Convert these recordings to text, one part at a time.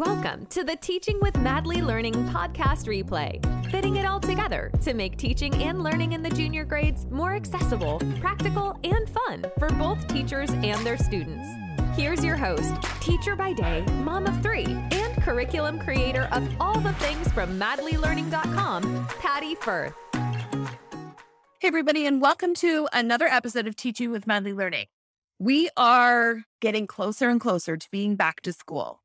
Welcome to the Teaching with Madly Learning podcast replay, fitting it all together to make teaching and learning in the junior grades more accessible, practical, and fun for both teachers and their students. Here's your host, teacher by day, mom of three, and curriculum creator of all the things from madlylearning.com, Patty Firth. Hey, everybody, and welcome to another episode of Teaching with Madly Learning. We are getting closer and closer to being back to school.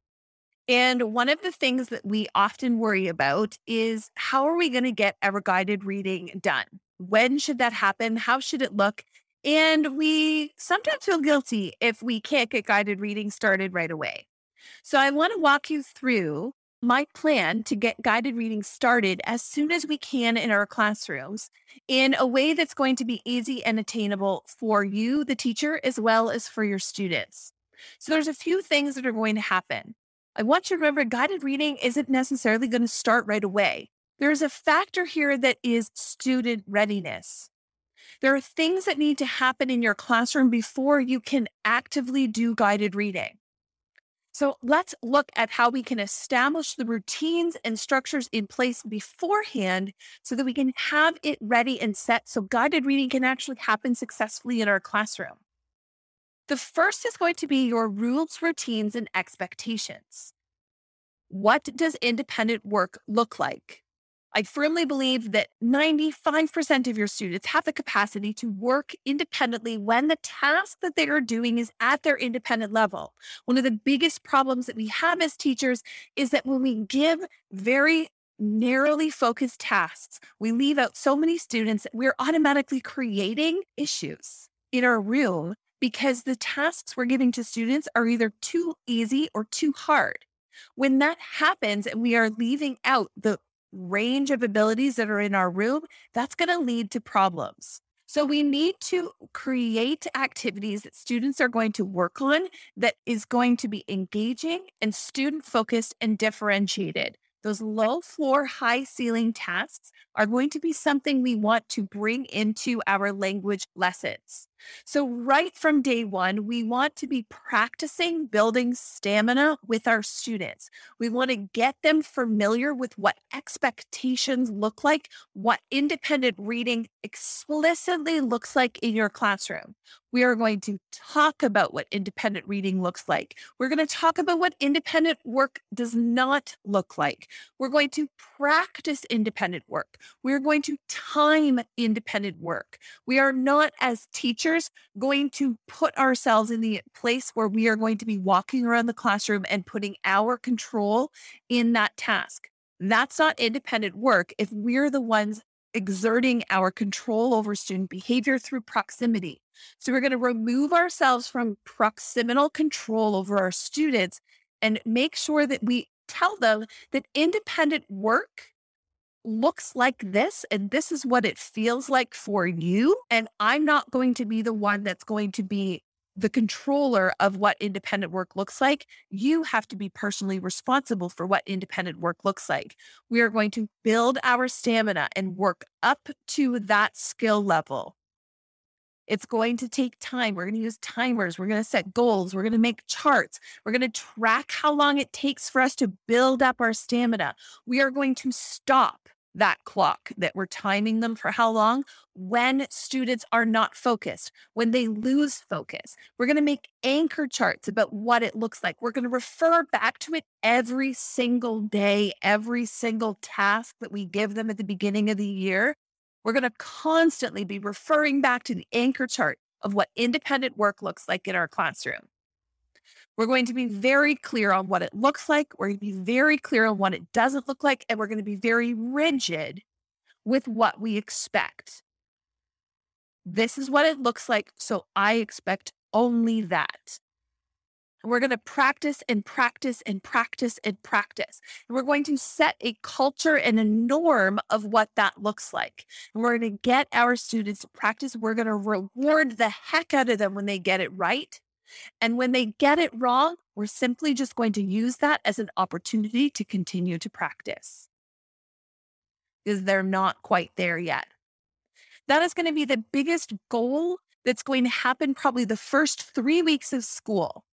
And one of the things that we often worry about is how are we going to get our guided reading done? When should that happen? How should it look? And we sometimes feel guilty if we can't get guided reading started right away. So I want to walk you through my plan to get guided reading started as soon as we can in our classrooms in a way that's going to be easy and attainable for you, the teacher, as well as for your students. So there's a few things that are going to happen. I want you to remember guided reading isn't necessarily going to start right away. There's a factor here that is student readiness. There are things that need to happen in your classroom before you can actively do guided reading. So let's look at how we can establish the routines and structures in place beforehand so that we can have it ready and set so guided reading can actually happen successfully in our classroom. The first is going to be your rules, routines, and expectations. What does independent work look like? I firmly believe that 95% of your students have the capacity to work independently when the task that they are doing is at their independent level. One of the biggest problems that we have as teachers is that when we give very narrowly focused tasks, we leave out so many students that we're automatically creating issues in our room because the tasks we're giving to students are either too easy or too hard. When that happens and we are leaving out the range of abilities that are in our room, that's going to lead to problems. So we need to create activities that students are going to work on that is going to be engaging and student focused and differentiated. Those low floor, high ceiling tasks are going to be something we want to bring into our language lessons. So, right from day one, we want to be practicing building stamina with our students. We want to get them familiar with what expectations look like, what independent reading explicitly looks like in your classroom. We are going to talk about what independent reading looks like. We're going to talk about what independent work does not look like. We're going to practice independent work. We're going to time independent work. We are not, as teachers, going to put ourselves in the place where we are going to be walking around the classroom and putting our control in that task. That's not independent work if we're the ones exerting our control over student behavior through proximity. So we're going to remove ourselves from proximal control over our students and make sure that we tell them that independent work looks like this and this is what it feels like for you. And I'm not going to be the one that's going to be the controller of what independent work looks like. You have to be personally responsible for what independent work looks like. We are going to build our stamina and work up to that skill level. It's going to take time. We're going to use timers. We're going to set goals. We're going to make charts. We're going to track how long it takes for us to build up our stamina. We are going to stop that clock that we're timing them for how long when students are not focused, when they lose focus. We're going to make anchor charts about what it looks like. We're going to refer back to it every single day, every single task that we give them at the beginning of the year. We're going to constantly be referring back to the anchor chart of what independent work looks like in our classroom. We're going to be very clear on what it looks like. We're going to be very clear on what it doesn't look like. And we're going to be very rigid with what we expect. This is what it looks like. So I expect only that. We're going to practice and practice and practice and practice. And we're going to set a culture and a norm of what that looks like. And we're going to get our students to practice. We're going to reward the heck out of them when they get it right. And when they get it wrong, we're simply just going to use that as an opportunity to continue to practice because they're not quite there yet. That is going to be the biggest goal that's going to happen probably the first three weeks of school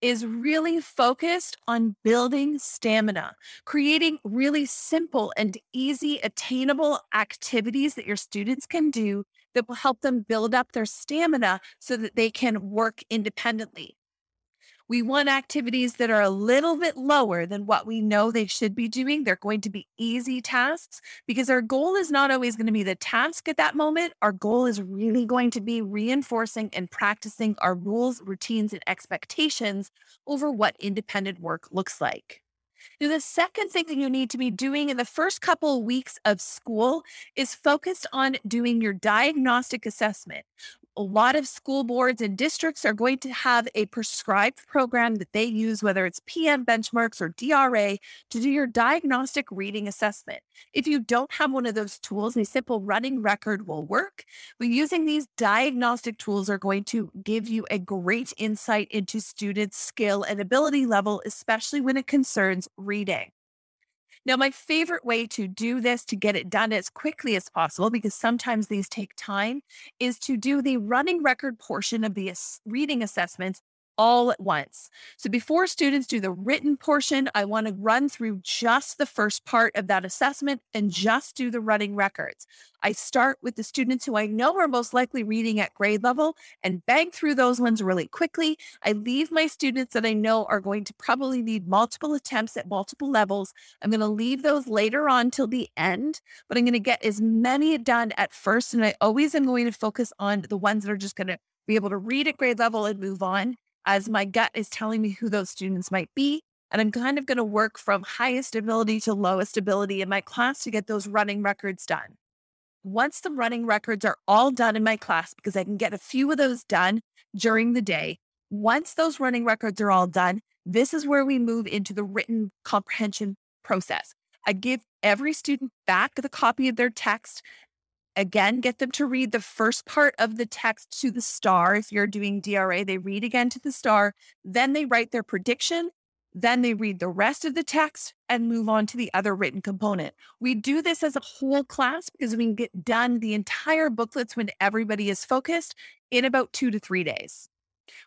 is really focused on building stamina, creating really simple and easy, attainable activities that your students can do that will help them build up their stamina so that they can work independently. We want activities that are a little bit lower than what we know they should be doing. They're going to be easy tasks because our goal is not always going to be the task at that moment. Our goal is really going to be reinforcing and practicing our rules, routines, and expectations over what independent work looks like. The second thing that you need to be doing in the first couple of weeks of school is focused on doing your diagnostic assessment a lot of school boards and districts are going to have a prescribed program that they use, whether it's PM benchmarks or DRA, to do your diagnostic reading assessment. If you don't have one of those tools, a simple running record will work. But using these diagnostic tools are going to give you a great insight into students' skill and ability level, especially when it concerns reading. Now, my favorite way to do this to get it done as quickly as possible, because sometimes these take time, is to do the running record portion of the reading assessments all at once. So before students do the written portion, I want to run through just the first part of that assessment and just do the running records. I start with the students who I know are most likely reading at grade level and bang through those ones really quickly. I leave my students that I know are going to probably need multiple attempts at multiple levels. I'm going to leave those later on till the end, but I'm going to get as many done at first. And I always am going to focus on the ones that are just going to be able to read at grade level and move on as my gut is telling me who those students might be. And I'm kind of going to work from highest ability to lowest ability in my class to get those running records done. Once the running records are all done in my class, because I can get a few of those done during the day, once those running records are all done, this is where we move into the written comprehension process. I give every student back the copy of their text again, get them to read the first part of the text to the star. If you're doing DRA, they read again to the star, then they write their prediction, then they read the rest of the text and move on to the other written component. We do this as a whole class because we can get done the entire booklets when everybody is focused in about two to three days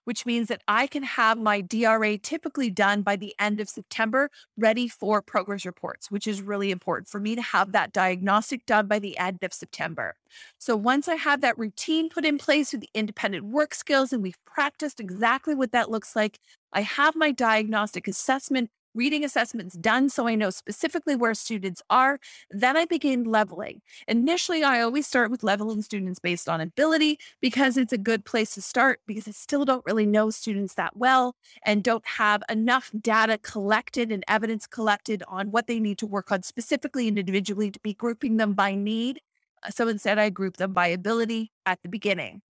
which means that I can have my DRA typically done by the end of September, ready for progress reports, which is really important for me to have that diagnostic done by the end of September. So once I have that routine put in place with the independent work skills and we've practiced exactly what that looks like, I have my diagnostic assessment reading assessments done so I know specifically where students are. Then I begin leveling. Initially, I always start with leveling students based on ability because it's a good place to start because I still don't really know students that well and don't have enough data collected and evidence collected on what they need to work on specifically and individually to be grouping them by need. So instead, I group them by ability at the beginning.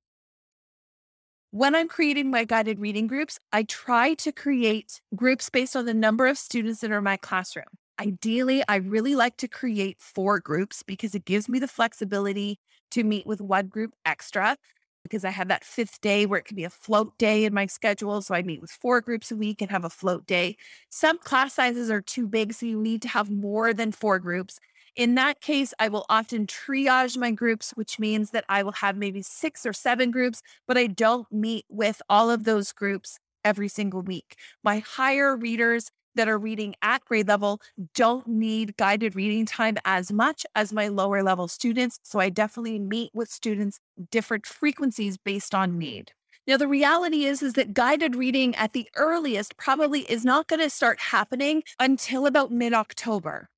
When I'm creating my guided reading groups, I try to create groups based on the number of students that are in my classroom. Ideally, I really like to create four groups because it gives me the flexibility to meet with one group extra because I have that fifth day where it can be a float day in my schedule. So I meet with four groups a week and have a float day. Some class sizes are too big, so you need to have more than four groups. In that case, I will often triage my groups, which means that I will have maybe six or seven groups, but I don't meet with all of those groups every single week. My higher readers that are reading at grade level don't need guided reading time as much as my lower level students. So I definitely meet with students different frequencies based on need. Now the reality is is that guided reading at the earliest probably is not going to start happening until about mid-October.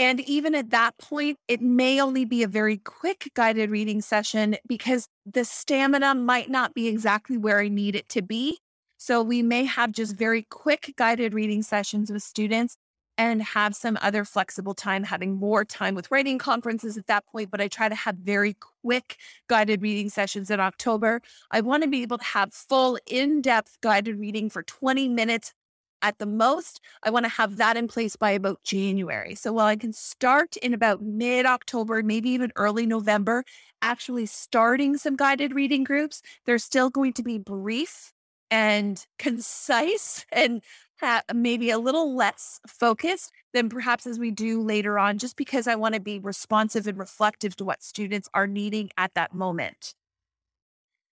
And even at that point, it may only be a very quick guided reading session because the stamina might not be exactly where I need it to be. So we may have just very quick guided reading sessions with students and have some other flexible time, having more time with writing conferences at that point. But I try to have very quick guided reading sessions in October. I want to be able to have full in depth guided reading for 20 minutes at the most, I want to have that in place by about January. So while I can start in about mid October, maybe even early November, actually starting some guided reading groups, they're still going to be brief and concise and maybe a little less focused than perhaps as we do later on, just because I want to be responsive and reflective to what students are needing at that moment.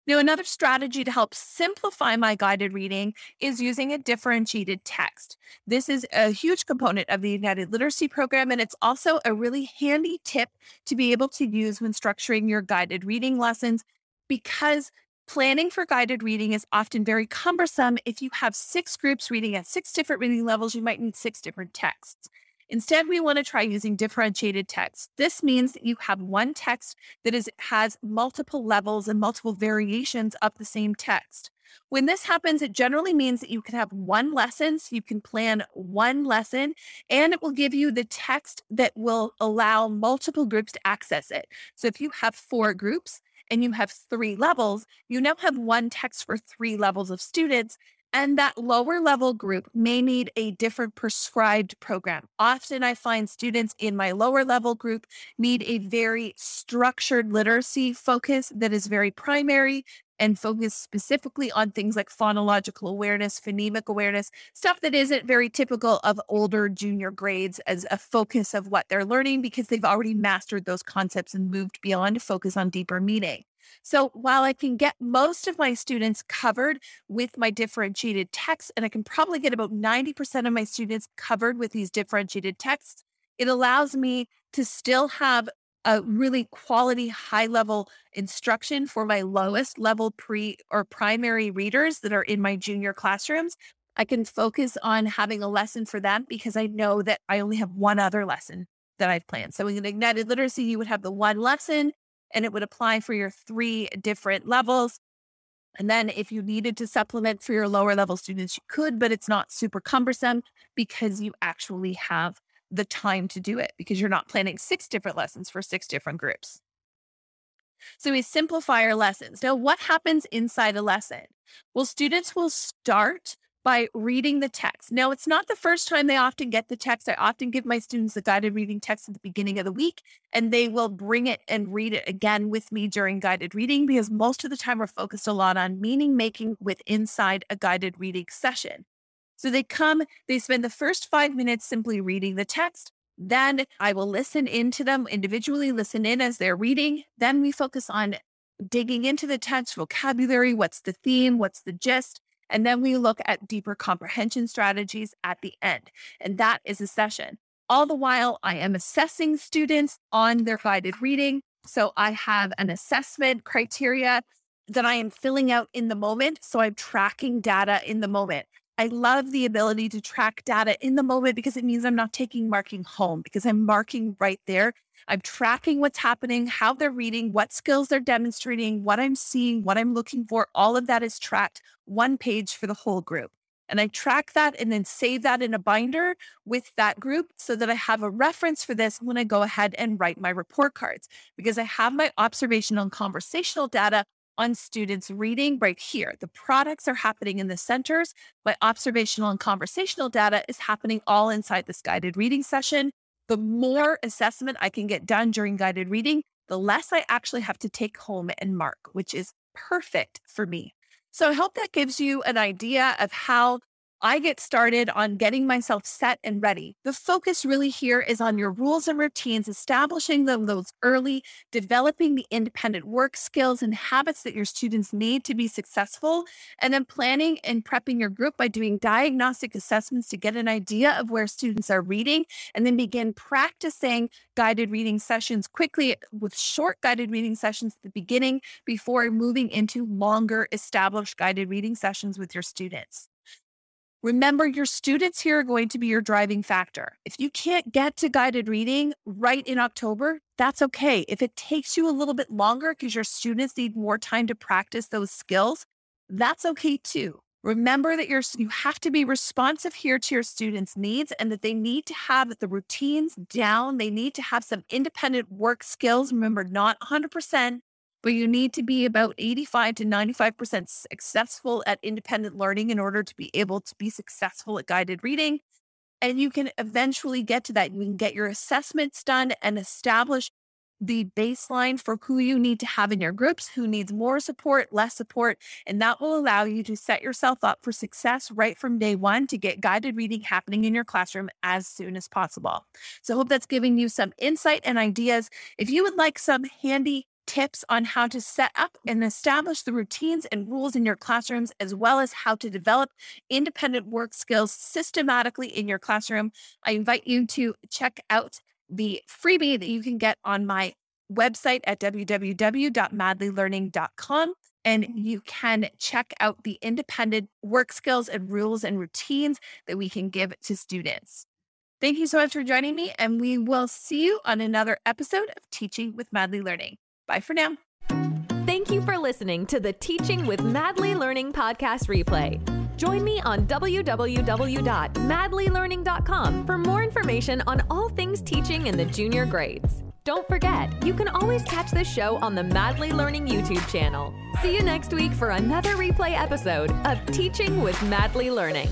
Now, another strategy to help simplify my guided reading is using a differentiated text. This is a huge component of the Ignited Literacy program, and it's also a really handy tip to be able to use when structuring your guided reading lessons because planning for guided reading is often very cumbersome. If you have six groups reading at six different reading levels, you might need six different texts. Instead, we want to try using differentiated text. This means that you have one text that is has multiple levels and multiple variations of the same text. When this happens, it generally means that you can have one lesson, so you can plan one lesson, and it will give you the text that will allow multiple groups to access it. So if you have four groups and you have three levels, you now have one text for three levels of students, and that lower level group may need a different prescribed program. Often I find students in my lower level group need a very structured literacy focus that is very primary and focus specifically on things like phonological awareness, phonemic awareness, stuff that isn't very typical of older junior grades as a focus of what they're learning because they've already mastered those concepts and moved beyond focus on deeper meaning. So while I can get most of my students covered with my differentiated texts, and I can probably get about 90% of my students covered with these differentiated texts, it allows me to still have a really quality high level instruction for my lowest level pre or primary readers that are in my junior classrooms. I can focus on having a lesson for them because I know that I only have one other lesson that I've planned. So in Ignited Literacy, you would have the one lesson and it would apply for your three different levels. And then if you needed to supplement for your lower level students, you could, but it's not super cumbersome because you actually have the time to do it because you're not planning six different lessons for six different groups. So we simplify our lessons. Now, what happens inside a lesson? Well, students will start by reading the text. Now, it's not the first time they often get the text. I often give my students the guided reading text at the beginning of the week, and they will bring it and read it again with me during guided reading because most of the time we're focused a lot on meaning making with inside a guided reading session. So they come, they spend the first five minutes simply reading the text. Then I will listen into them individually, listen in as they're reading. Then we focus on digging into the text vocabulary. What's the theme? What's the gist? And then we look at deeper comprehension strategies at the end. And that is a session. All the while, I am assessing students on their guided reading. So I have an assessment criteria that I am filling out in the moment. So I'm tracking data in the moment. I love the ability to track data in the moment because it means I'm not taking marking home because I'm marking right there I'm tracking what's happening, how they're reading, what skills they're demonstrating, what I'm seeing, what I'm looking for. All of that is tracked one page for the whole group. And I track that and then save that in a binder with that group so that I have a reference for this when I go ahead and write my report cards because I have my observational and conversational data on students reading right here. The products are happening in the centers. My observational and conversational data is happening all inside this guided reading session the more assessment I can get done during guided reading, the less I actually have to take home and mark, which is perfect for me. So I hope that gives you an idea of how I get started on getting myself set and ready. The focus really here is on your rules and routines, establishing them those early, developing the independent work skills and habits that your students need to be successful, and then planning and prepping your group by doing diagnostic assessments to get an idea of where students are reading, and then begin practicing guided reading sessions quickly with short guided reading sessions at the beginning before moving into longer established guided reading sessions with your students. Remember, your students here are going to be your driving factor. If you can't get to guided reading right in October, that's okay. If it takes you a little bit longer because your students need more time to practice those skills, that's okay too. Remember that you're, you have to be responsive here to your students' needs and that they need to have the routines down. They need to have some independent work skills. Remember, not 100%, but you need to be about 85 to 95% successful at independent learning in order to be able to be successful at guided reading. And you can eventually get to that. You can get your assessments done and establish the baseline for who you need to have in your groups, who needs more support, less support. And that will allow you to set yourself up for success right from day one to get guided reading happening in your classroom as soon as possible. So I hope that's giving you some insight and ideas. If you would like some handy tips on how to set up and establish the routines and rules in your classrooms, as well as how to develop independent work skills systematically in your classroom. I invite you to check out the freebie that you can get on my website at www.madlylearning.com. And you can check out the independent work skills and rules and routines that we can give to students. Thank you so much for joining me, and we will see you on another episode of Teaching with Madly Learning. Bye for now. Thank you for listening to the Teaching with Madly Learning podcast replay. Join me on www.madlylearning.com for more information on all things teaching in the junior grades. Don't forget, you can always catch this show on the Madly Learning YouTube channel. See you next week for another replay episode of Teaching with Madly Learning.